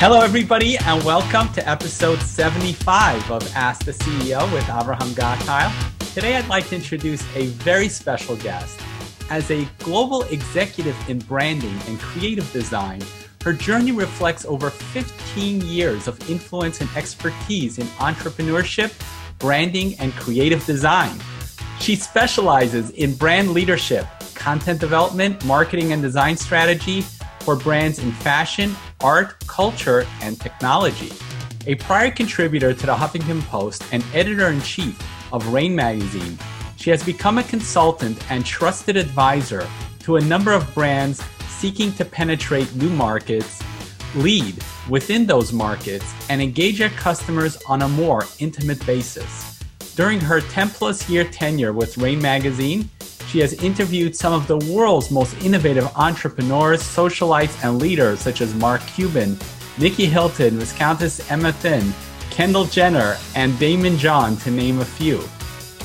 Hello, everybody, and welcome to episode 75 of Ask the CEO with Abraham Gottheil. Today, I'd like to introduce a very special guest. As a global executive in branding and creative design, her journey reflects over 15 years of influence and expertise in entrepreneurship, branding, and creative design. She specializes in brand leadership, content development, marketing, and design strategy for brands in fashion, art, culture, and technology. A prior contributor to the Huffington Post and editor in chief of Raine magazine, she has become a consultant and trusted advisor to a number of brands seeking to penetrate new markets, lead within those markets, and engage their customers on a more intimate basis. During her 10 plus year tenure with Raine magazine, she has interviewed some of the world's most innovative entrepreneurs, socialites, and leaders such as Mark Cuban, Nicky Hilton, Viscountess Emma Thynn, Kendall Jenner, and Daymond John, to name a few.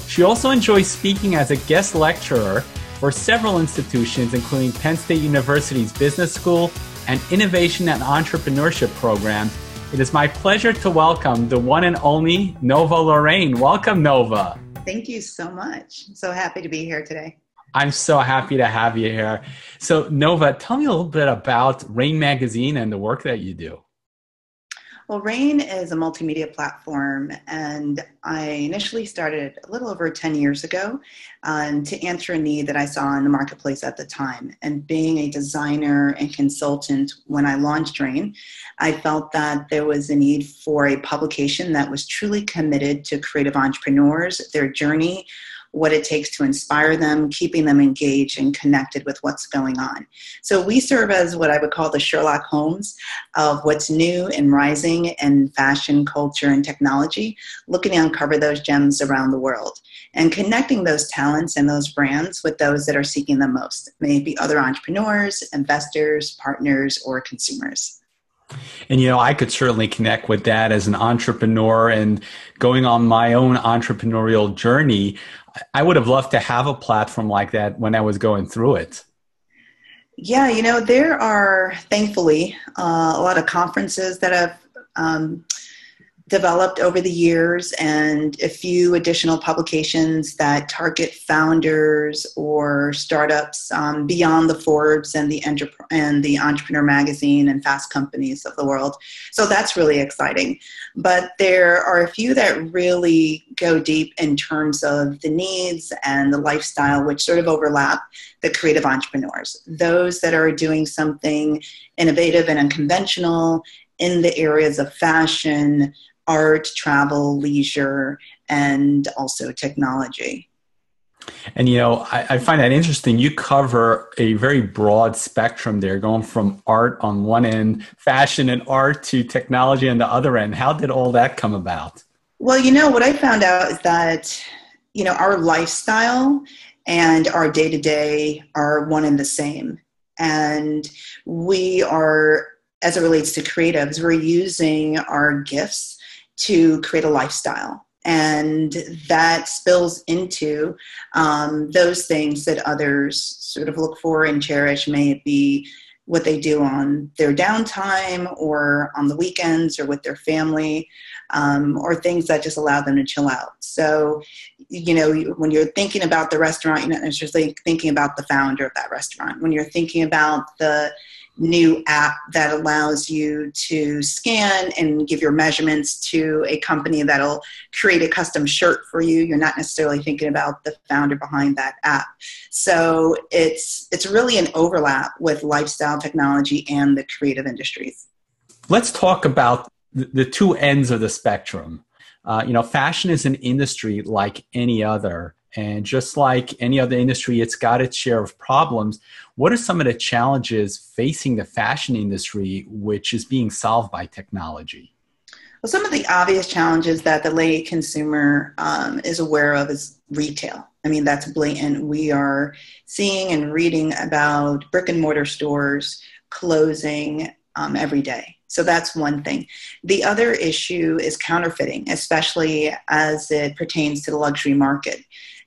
She also enjoys speaking as a guest lecturer for several institutions, including Penn State University's Business School and Innovation and Entrepreneurship Program. It is my pleasure to welcome the one and only Nova Lorraine. Welcome, Nova. Thank you so much. So happy to be here today. I'm so happy to have you here. So, Nova, tell me a little bit about Raine Magazine and the work that you do. Well, Raine is a multimedia platform, and I initially started a little over 10 years ago um, to answer a need that I saw in the marketplace at the time. And being a designer and consultant when I launched Raine, I felt that there was a need for a publication that was truly committed to creative entrepreneurs, their journey what it takes to inspire them, keeping them engaged and connected with what's going on. So we serve as what I would call the Sherlock Holmes of what's new and rising in fashion, culture, and technology, looking to uncover those gems around the world and connecting those talents and those brands with those that are seeking them most, maybe other entrepreneurs, investors, partners, or consumers. And you know, I could certainly connect with that as an entrepreneur and going on my own entrepreneurial journey. I would have loved to have a platform like that when I was going through it. Yeah, you know, there are thankfully uh, a lot of conferences that have um, developed over the years and a few additional publications that target founders or startups um, beyond the Forbes and the and the Entrepreneur Magazine and Fast Companies of the world. So that's really exciting. But there are a few that really go deep in terms of the needs and the lifestyle, which sort of overlap the creative entrepreneurs. Those that are doing something innovative and unconventional in the areas of fashion, art, travel, leisure, and also technology. And you know, I, I, find that interesting. You cover a very broad spectrum there, going from art on one end, fashion and art, to technology on the other end. How did all that come about? Well, you know, what I found out is that, you know, our lifestyle and our day to day are one and the same. And we are, as it relates to creatives, we're using our gifts to create a lifestyle. And that spills into um, those things that others sort of look for and cherish, may it be what they do on their downtime or on the weekends or with their family, um, or things that just allow them to chill out. So, you know, when you're thinking about the restaurant, you're not necessarily thinking about the founder of that restaurant. When you're thinking about the new app that allows you to scan and give your measurements to a company that'll create a custom shirt for you. You're not necessarily thinking about the founder behind that app. So it's it's really an overlap with lifestyle technology and the creative industries. Let's talk about the two ends of the spectrum. Uh, you know fashion is an industry like any other and just like any other industry, it's got its share of problems. What are some of the challenges facing the fashion industry, which is being solved by technology? Well, some of the obvious challenges that the lay consumer um, is aware of is retail. I mean, that's blatant. We are seeing and reading about brick and mortar stores closing um, every day. So that's one thing. The other issue is counterfeiting, especially as it pertains to the luxury market.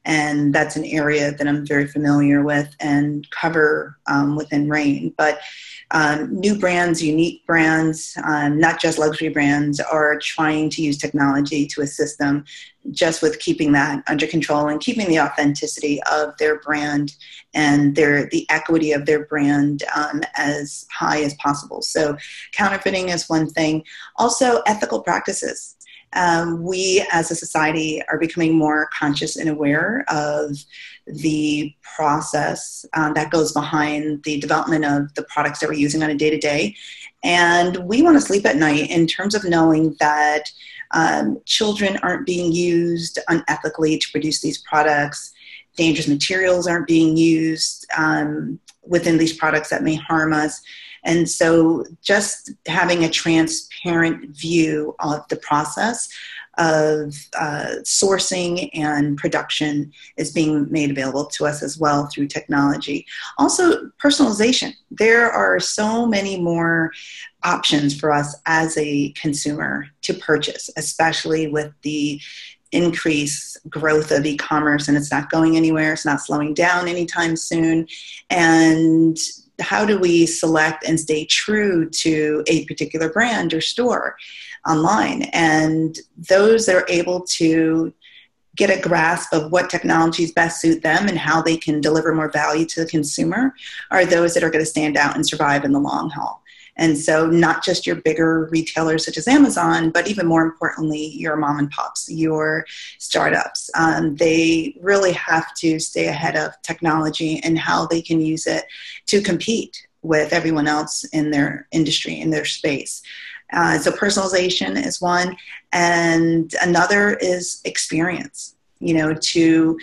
And that's an area that I'm very familiar with and cover um, within RAINE. But um, new brands, unique brands, um, not just luxury brands, are trying to use technology to assist them just with keeping that under control and keeping the authenticity of their brand and their the equity of their brand um, as high as possible. So counterfeiting is one thing. Also ethical practices. Um, we as a society are becoming more conscious and aware of the process um, that goes behind the development of the products that we're using on a day to day. And we want to sleep at night in terms of knowing that um, children aren't being used unethically to produce these products, dangerous materials aren't being used um, within these products that may harm us. And so, just having a transparent view of the process of uh, sourcing and production is being made available to us as well through technology. Also, personalization. There are so many more options for us as a consumer to purchase, especially with the increase growth of e-commerce and it's not going anywhere it's not slowing down anytime soon and how do we select and stay true to a particular brand or store online? And those that are able to get a grasp of what technologies best suit them and how they can deliver more value to the consumer are those that are going to stand out and survive in the long haul and so, not just your bigger retailers such as Amazon, but even more importantly, your mom and pops, your startups. Um, they really have to stay ahead of technology and how they can use it to compete with everyone else in their industry, in their space. Uh, so, personalization is one, and another is experience, you know, to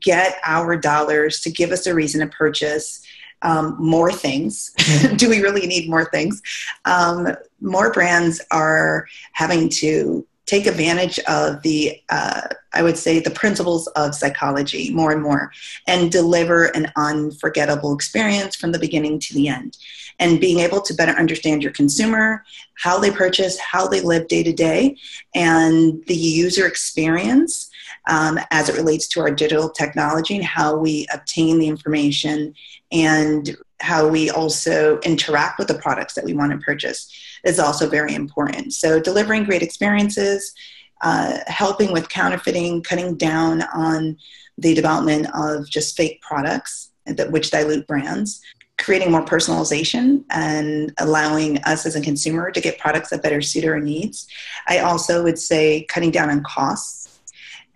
get our dollars to give us a reason to purchase um, more things. Do we really need more things? Um, more brands are having to take advantage of the, uh, I would say, the principles of psychology more and more and deliver an unforgettable experience from the beginning to the end. And being able to better understand your consumer, how they purchase, how they live day to day, and the user experience um, as it relates to our digital technology and how we obtain the information and how we also interact with the products that we want to purchase is also very important. So, delivering great experiences, uh, helping with counterfeiting, cutting down on the development of just fake products that which dilute brands, creating more personalization and allowing us as a consumer to get products that better suit our needs. I also would say cutting down on costs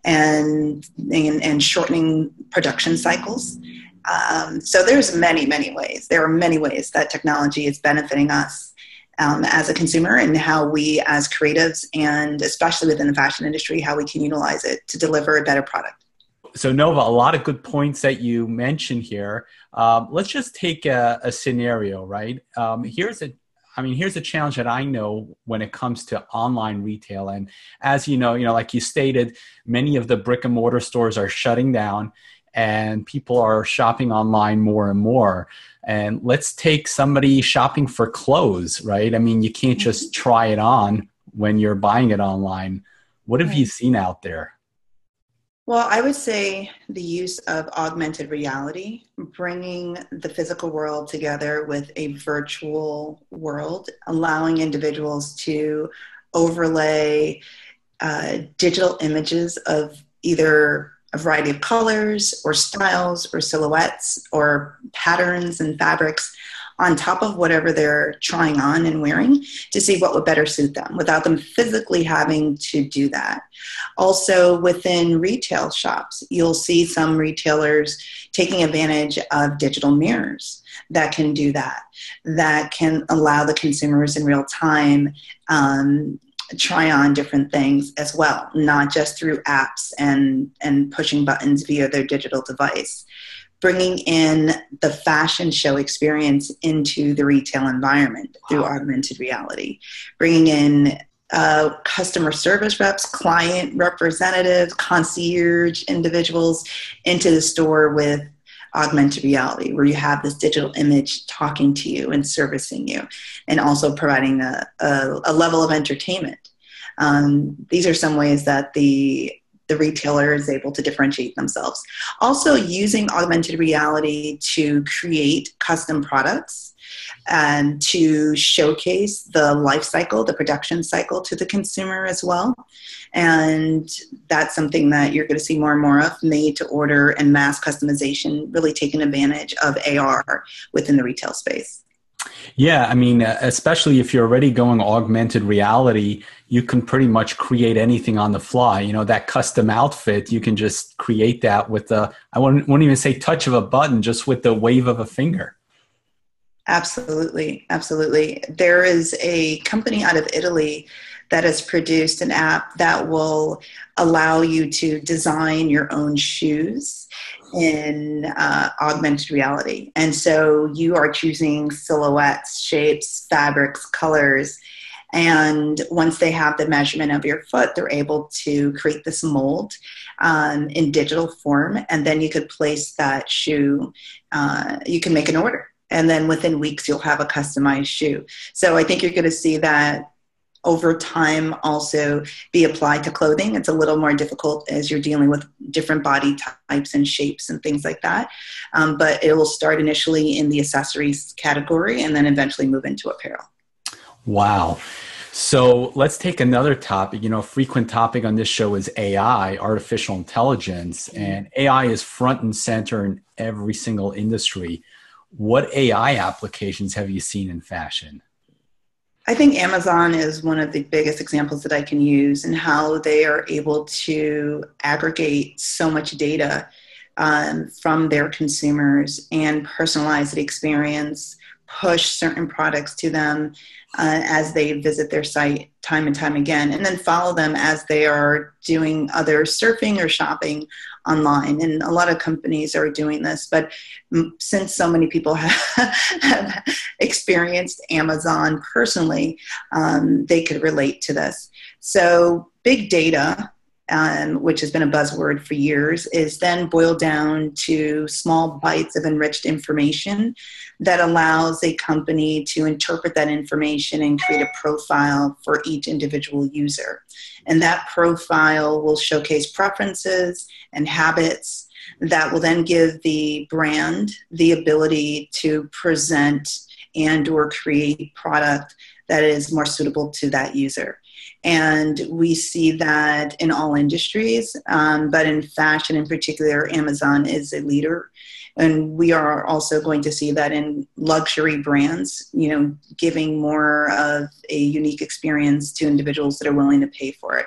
and and, and shortening production cycles um, so there's many, many ways. There are many ways that technology is benefiting us um, as a consumer and how we as creatives and especially within the fashion industry, how we can utilize it to deliver a better product. So Nova, a lot of good points that you mentioned here. Um, let's just take a, a scenario, right? Um, here's a I mean, here's a challenge that I know when it comes to online retail. And as you know, you know, like you stated, many of the brick and mortar stores are shutting down and people are shopping online more and more. And let's take somebody shopping for clothes, right? I mean, you can't just mm-hmm. try it on when you're buying it online. What have you seen out there? Well, I would say the use of augmented reality, bringing the physical world together with a virtual world, allowing individuals to overlay uh, digital images of either a variety of colors or styles or silhouettes or patterns and fabrics on top of whatever they're trying on and wearing to see what would better suit them without them physically having to do that. Also, within retail shops, you'll see some retailers taking advantage of digital mirrors that can do that, that can allow the consumers in real time um, try on different things as well, not just through apps and, and pushing buttons via their digital device. Bringing in the fashion show experience into the retail environment wow. through augmented reality. Bringing in uh, customer service reps, client representatives, concierge individuals into the store with augmented reality, where you have this digital image talking to you and servicing you, and also providing a, a, a level of entertainment. Um, these are some ways that the the retailer is able to differentiate themselves. Also, using augmented reality to create custom products and to showcase the life cycle, the production cycle to the consumer as well. And that's something that you're going to see more and more of made to order and mass customization, really taking advantage of AR within the retail space. Yeah, I mean, especially if you're already going augmented reality, you can pretty much create anything on the fly. You know, that custom outfit, you can just create that with the, I wouldn't, wouldn't even say touch of a button, just with the wave of a finger. Absolutely, absolutely. There is a company out of Italy that has produced an app that will allow you to design your own shoes in uh, augmented reality. And so you are choosing silhouettes, shapes, fabrics, colors. And once they have the measurement of your foot, they're able to create this mold um, in digital form. And then you could place that shoe, uh, you can make an order. And then within weeks, you'll have a customized shoe. So I think you're going to see that over time also be applied to clothing. It's a little more difficult as you're dealing with different body types and shapes and things like that. Um, but it will start initially in the accessories category and then eventually move into apparel. Wow. So let's take another topic. You know, a frequent topic on this show is AI, artificial intelligence, and AI is front and center in every single industry. What AI applications have you seen in fashion? I think Amazon is one of the biggest examples that I can use and how they are able to aggregate so much data um, from their consumers and personalize the experience, push certain products to them uh, as they visit their site time and time again, and then follow them as they are doing other surfing or shopping online. And a lot of companies are doing this, but since so many people have, have experienced Amazon personally, um, they could relate to this. So, big data um, which has been a buzzword for years, is then boiled down to small bites of enriched information that allows a company to interpret that information and create a profile for each individual user. And that profile will showcase preferences and habits that will then give the brand the ability to present and or create product that is more suitable to that user and we see that in all industries, um, but in fashion in particular, Amazon is a leader. And we are also going to see that in luxury brands, you know, giving more of a unique experience to individuals that are willing to pay for it.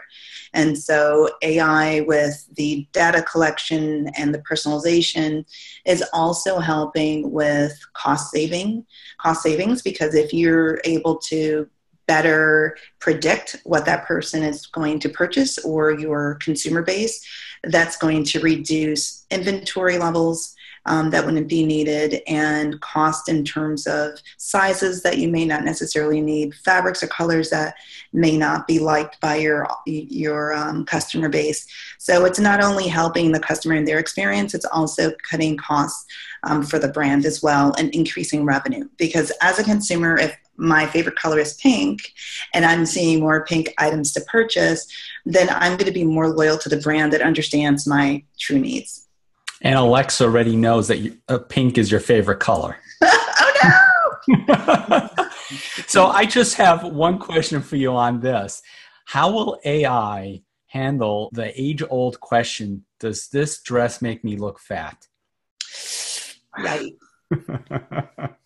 And so AI with the data collection and the personalization is also helping with cost saving, cost savings, because if you're able to better predict what that person is going to purchase or your consumer base. That's going to reduce inventory levels um, that wouldn't be needed and cost in terms of sizes that you may not necessarily need, fabrics or colors that may not be liked by your your um, customer base. So it's not only helping the customer in their experience, it's also cutting costs um, for the brand as well and increasing revenue. Because as a consumer, if my favorite color is pink and I'm seeing more pink items to purchase, then I'm going to be more loyal to the brand that understands my true needs. And Alexa already knows that you, uh, pink is your favorite color. oh no! so I just have one question for you on this. How will AI handle the age old question Does this dress make me look fat? Right.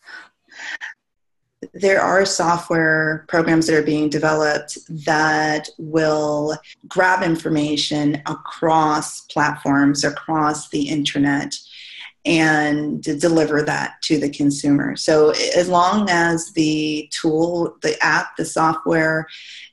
there are software programs that are being developed that will grab information across platforms, across the internet, and deliver that to the consumer. So, as long as the tool, the app, the software,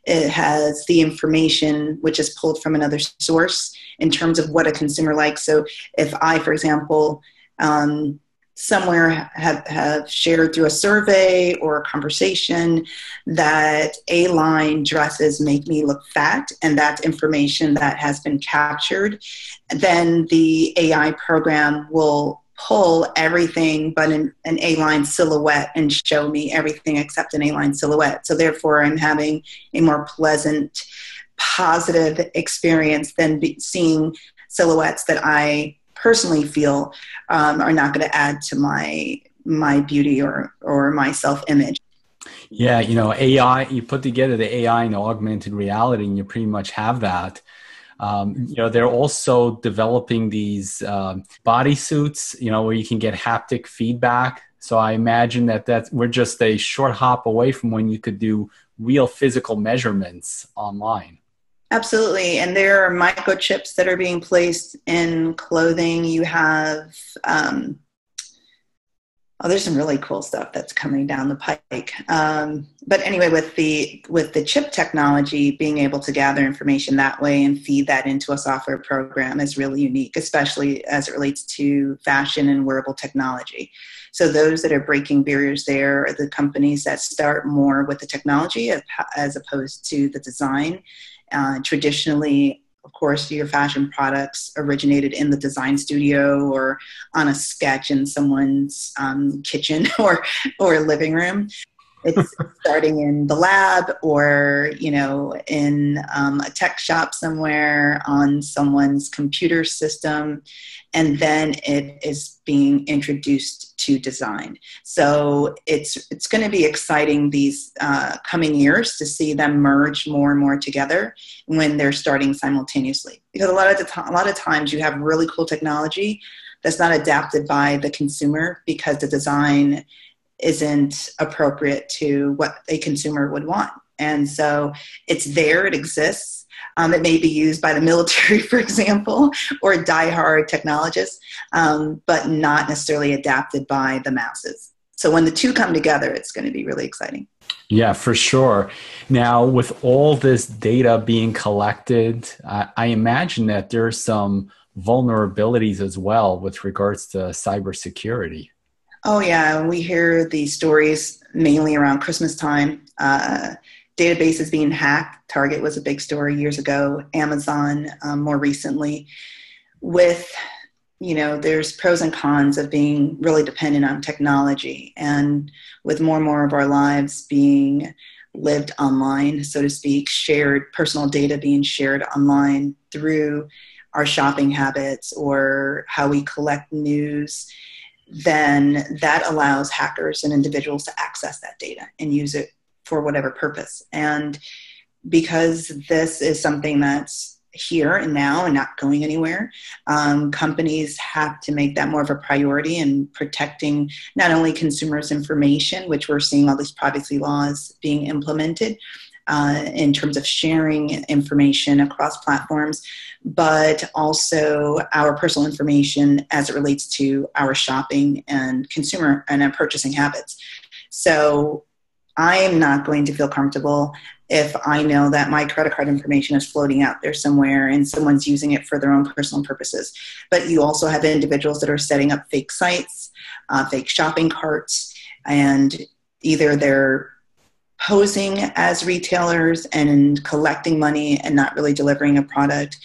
it has the information which is pulled from another source in terms of what a consumer likes. So, if I, for example, um, somewhere have, have shared through a survey or a conversation that A line dresses make me look fat, and that's information that has been captured, then the AI program will pull everything but an, an A line silhouette and show me everything except an A line silhouette. So, therefore, I'm having a more pleasant positive experience than be, seeing silhouettes that I personally feel um, are not going to add to my my beauty or or my self image. Yeah, you know, AI. You put together the AI and augmented reality, and you pretty much have that. Um, you know, they're also developing these um, body suits. You know, where you can get haptic feedback. So I imagine that that we're just a short hop away from when you could do real physical measurements online. Absolutely. And there are microchips that are being placed in clothing. You have, um, oh, there's some really cool stuff that's coming down the pike. Um, but anyway, with the with the chip technology, being able to gather information that way and feed that into a software program is really unique, especially as it relates to fashion and wearable technology. So those that are breaking barriers there are the companies that start more with the technology as opposed to the design uh, traditionally, of course, your fashion products originated in the design studio or on a sketch in someone's um, kitchen or or living room. It's starting in the lab or you know in um, a tech shop somewhere on someone's computer system, and then it is being introduced to design. So it's it's going to be exciting these uh, coming years to see them merge more and more together when they're starting simultaneously. Because a lot of to- a lot of times you have really cool technology that's not adapted by the consumer because the design isn't appropriate to what a consumer would want. And so it's there, it exists, um, it may be used by the military, for example, or die-hard technologists, um, but not necessarily adapted by the masses. So when the two come together, it's going to be really exciting. Yeah, for sure. Now, with all this data being collected, I, I imagine that there are some vulnerabilities as well with regards to cybersecurity. Oh yeah, we hear these stories mainly around Christmas time. Uh, databases being hacked. Target was a big story years ago. Amazon um, more recently. With you know, there's pros and cons of being really dependent on technology, and with more and more of our lives being lived online, so to speak, shared personal data being shared online through our shopping habits or how we collect news, then that allows hackers and individuals to access that data and use it for whatever purpose. And because this is something that's here and now and not going anywhere, um, companies have to make that more of a priority in protecting not only consumers' information, which we're seeing all these privacy laws being implemented. Uh, in terms of sharing information across platforms, but also our personal information as it relates to our shopping and consumer and purchasing habits. So I am not going to feel comfortable if I know that my credit card information is floating out there somewhere and someone's using it for their own personal purposes. But you also have individuals that are setting up fake sites, uh, fake shopping carts, and either they're posing as retailers and collecting money and not really delivering a product,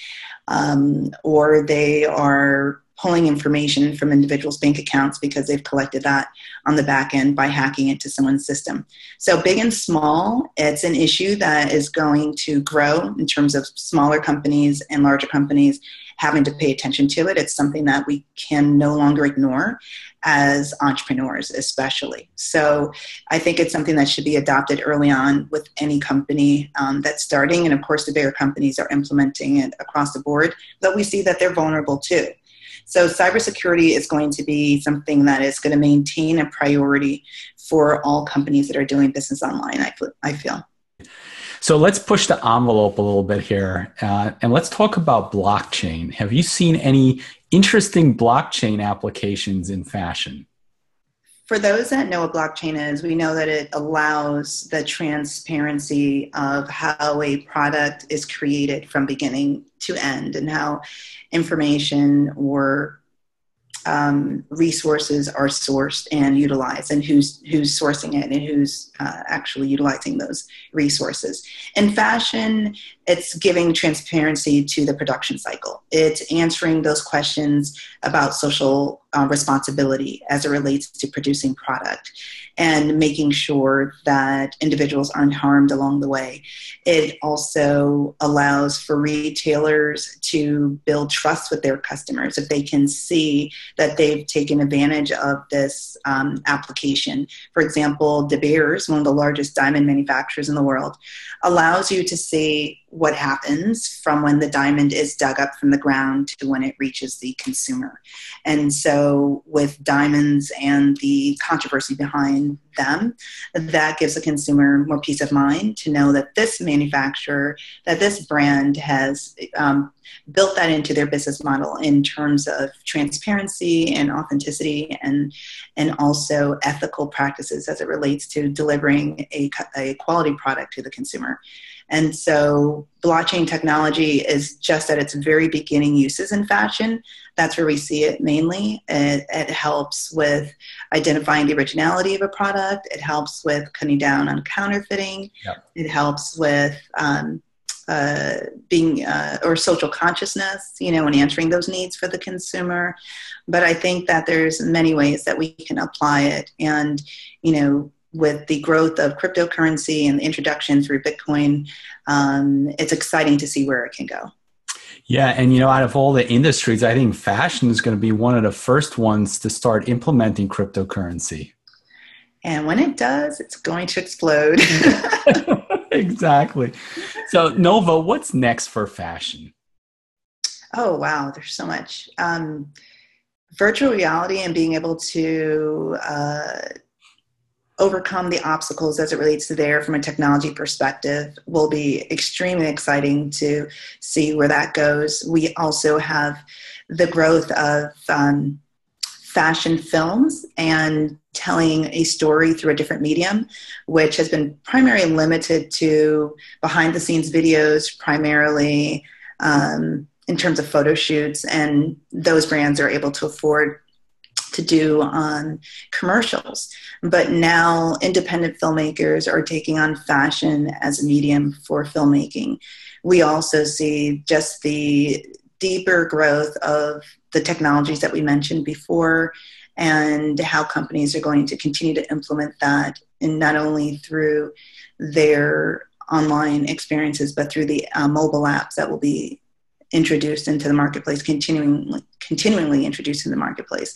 um, or they are pulling information from individuals' bank accounts because they've collected that on the back end by hacking into someone's system. So, big and small, it's an issue that is going to grow in terms of smaller companies and larger companies having to pay attention to it. It's something that we can no longer ignore as entrepreneurs, especially. So, I think it's something that should be adopted early on with any company um, that's starting. And of course, the bigger companies are implementing it across the board, but we see that they're vulnerable too. So cybersecurity is going to be something that is going to maintain a priority for all companies that are doing business online, I, I feel. So let's push the envelope a little bit here uh, and let's talk about blockchain. Have you seen any interesting blockchain applications in fashion? for those that know what blockchain is, we know that it allows the transparency of how a product is created from beginning to end and how information or um, resources are sourced and utilized and who's who's sourcing it and who's uh, actually utilizing those resources in fashion it's giving transparency to the production cycle. It's answering those questions about social uh, responsibility as it relates to producing product and making sure that individuals aren't harmed along the way. It also allows for retailers to build trust with their customers if they can see that they've taken advantage of this um, application. For example, De Beers, one of the largest diamond manufacturers in the world, allows you to see what happens from when the diamond is dug up from the ground to when it reaches the consumer. And so, with diamonds and the controversy behind them, that gives the consumer more peace of mind to know that this manufacturer, that this brand has um, built that into their business model in terms of transparency and authenticity and, and also ethical practices as it relates to delivering a, a quality product to the consumer. And so blockchain technology is just at its very beginning uses in fashion. That's where we see it mainly. It, it, helps with identifying the originality of a product. It helps with cutting down on counterfeiting. It helps with um, uh, being uh, or social consciousness, you know, and answering those needs for the consumer. But I think that there's many ways that we can apply it, and you know, with the growth of cryptocurrency and the introduction through Bitcoin, um, it's exciting to see where it can go. Yeah, and you know, out of all the industries, I think fashion is going to be one of the first ones to start implementing cryptocurrency. And when it does, it's going to explode. exactly. So, Nova, what's next for fashion? Oh, wow, there's so much. Um, virtual reality and being able to uh, overcome the obstacles as it relates to there from a technology perspective will be extremely exciting to see where that goes. We also have the growth of um, fashion films and telling a story through a different medium, which has been primarily limited to behind the scenes videos, primarily um, in terms of photo shoots, and those brands are able to afford to do on commercials. But now independent filmmakers are taking on fashion as a medium for filmmaking. We also see just the deeper growth of the technologies that we mentioned before and how companies are going to continue to implement that and not only through their online experiences but through the uh, mobile apps that will be introduced into the marketplace continuing continually introduced in the marketplace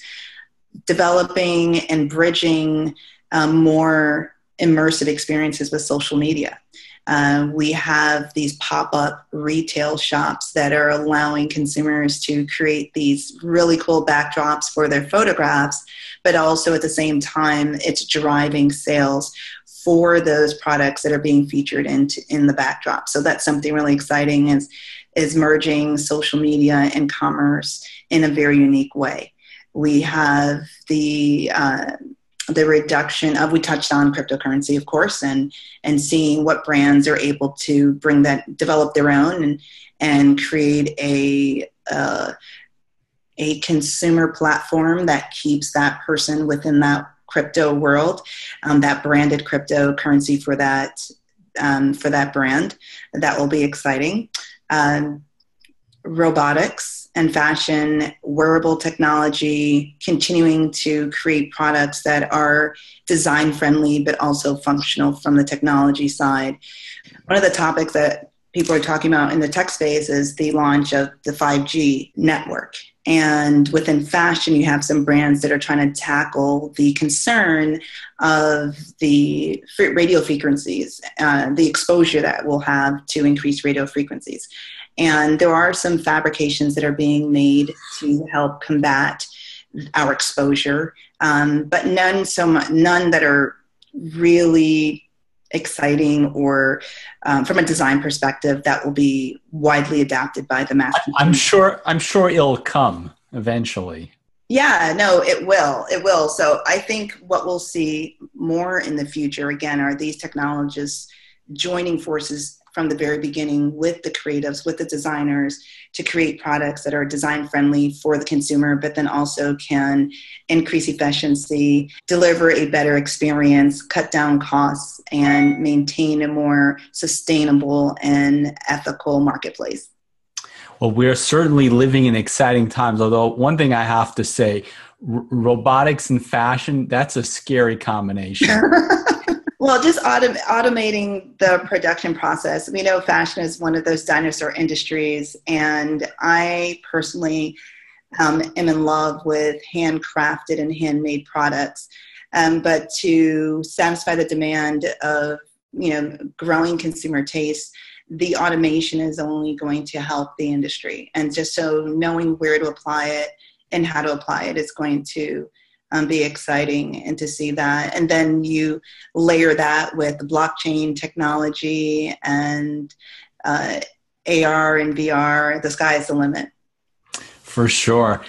developing and bridging um, more immersive experiences with social media. Uh, we have these pop up retail shops that are allowing consumers to create these really cool backdrops for their photographs, but also at the same time, it's driving sales for those products that are being featured in, in the backdrop. So that's something really exciting is, is merging social media and commerce in a very unique way. We have the uh, the reduction of we touched on cryptocurrency, of course, and and seeing what brands are able to bring that develop their own and and create a uh, a consumer platform that keeps that person within that crypto world, um, that branded cryptocurrency for that um, for that brand. That will be exciting. Um, robotics and fashion, wearable technology, continuing to create products that are design friendly but also functional from the technology side. One of the topics that people are talking about in the tech space is the launch of the 5G network. And within fashion, you have some brands that are trying to tackle the concern of the radio frequencies, uh, the exposure that we'll have to increased radio frequencies. And there are some fabrications that are being made to help combat our exposure, um, but none so much, none that are really exciting or um, from a design perspective that will be widely adapted by the mass. I'm sure. I'm sure it'll come eventually. Yeah, no, it will. It will. So I think what we'll see more in the future again are these technologists joining forces from the very beginning with the creatives, with the designers to create products that are design friendly for the consumer, but then also can increase efficiency, deliver a better experience, cut down costs, and maintain a more sustainable and ethical marketplace. Well, we're certainly living in exciting times. Although, one thing I have to say r- robotics and fashion, that's a scary combination. well, just autom- automating the production process. We know fashion is one of those dinosaur industries, and I personally um, am in love with handcrafted and handmade products. Um, but to satisfy the demand of you know growing consumer taste the automation is only going to help the industry. And just so knowing where to apply it and how to apply it is going to um, be exciting and to see that. And then you layer that with blockchain technology and uh, AR and VR, the sky is the limit. For sure.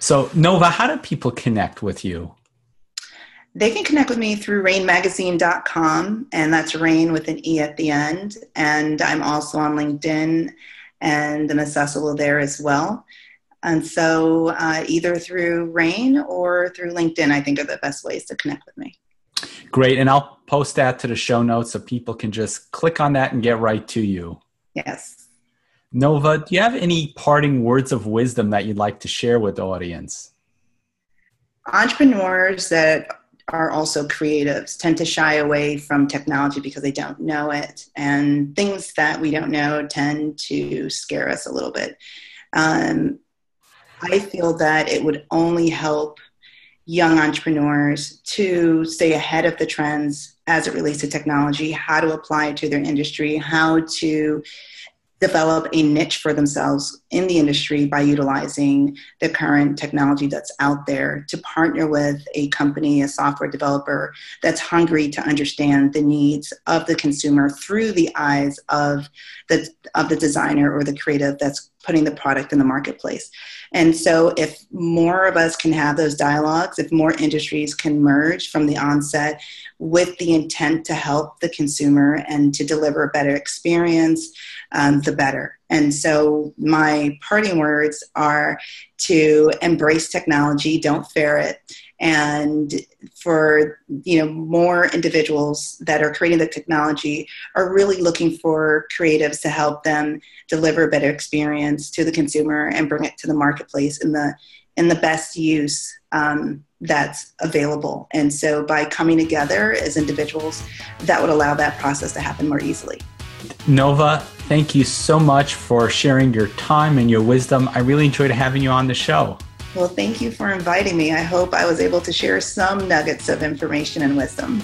So, Nova, how do people connect with you? They can connect with me through rainemagazine.com, and that's rain with an E at the end. And I'm also on LinkedIn and I'm accessible there as well. And so, uh, either through Raine or through LinkedIn, I think are the best ways to connect with me. Great. And I'll post that to the show notes so people can just click on that and get right to you. Yes. Nova, do you have any parting words of wisdom that you'd like to share with the audience? Entrepreneurs that are also creatives tend to shy away from technology because they don't know it and things that we don't know tend to scare us a little bit um, i feel that it would only help young entrepreneurs to stay ahead of the trends as it relates to technology how to apply it to their industry how to develop a niche for themselves in the industry by utilizing the current technology that's out there to partner with a company, a software developer that's hungry to understand the needs of the consumer through the eyes of the of the designer or the creative that's putting the product in the marketplace. And so if more of us can have those dialogues, if more industries can merge from the onset with the intent to help the consumer and to deliver a better experience, um, the better. And so my parting words are to embrace technology, don't fear it, and for you know more individuals that are creating the technology are really looking for creatives to help them deliver a better experience to the consumer and bring it to the marketplace in the in the best use um, that's available. And so by coming together as individuals, that would allow that process to happen more easily. Nova, thank you so much for sharing your time and your wisdom. I really enjoyed having you on the show. Well, thank you for inviting me. I hope I was able to share some nuggets of information and wisdom.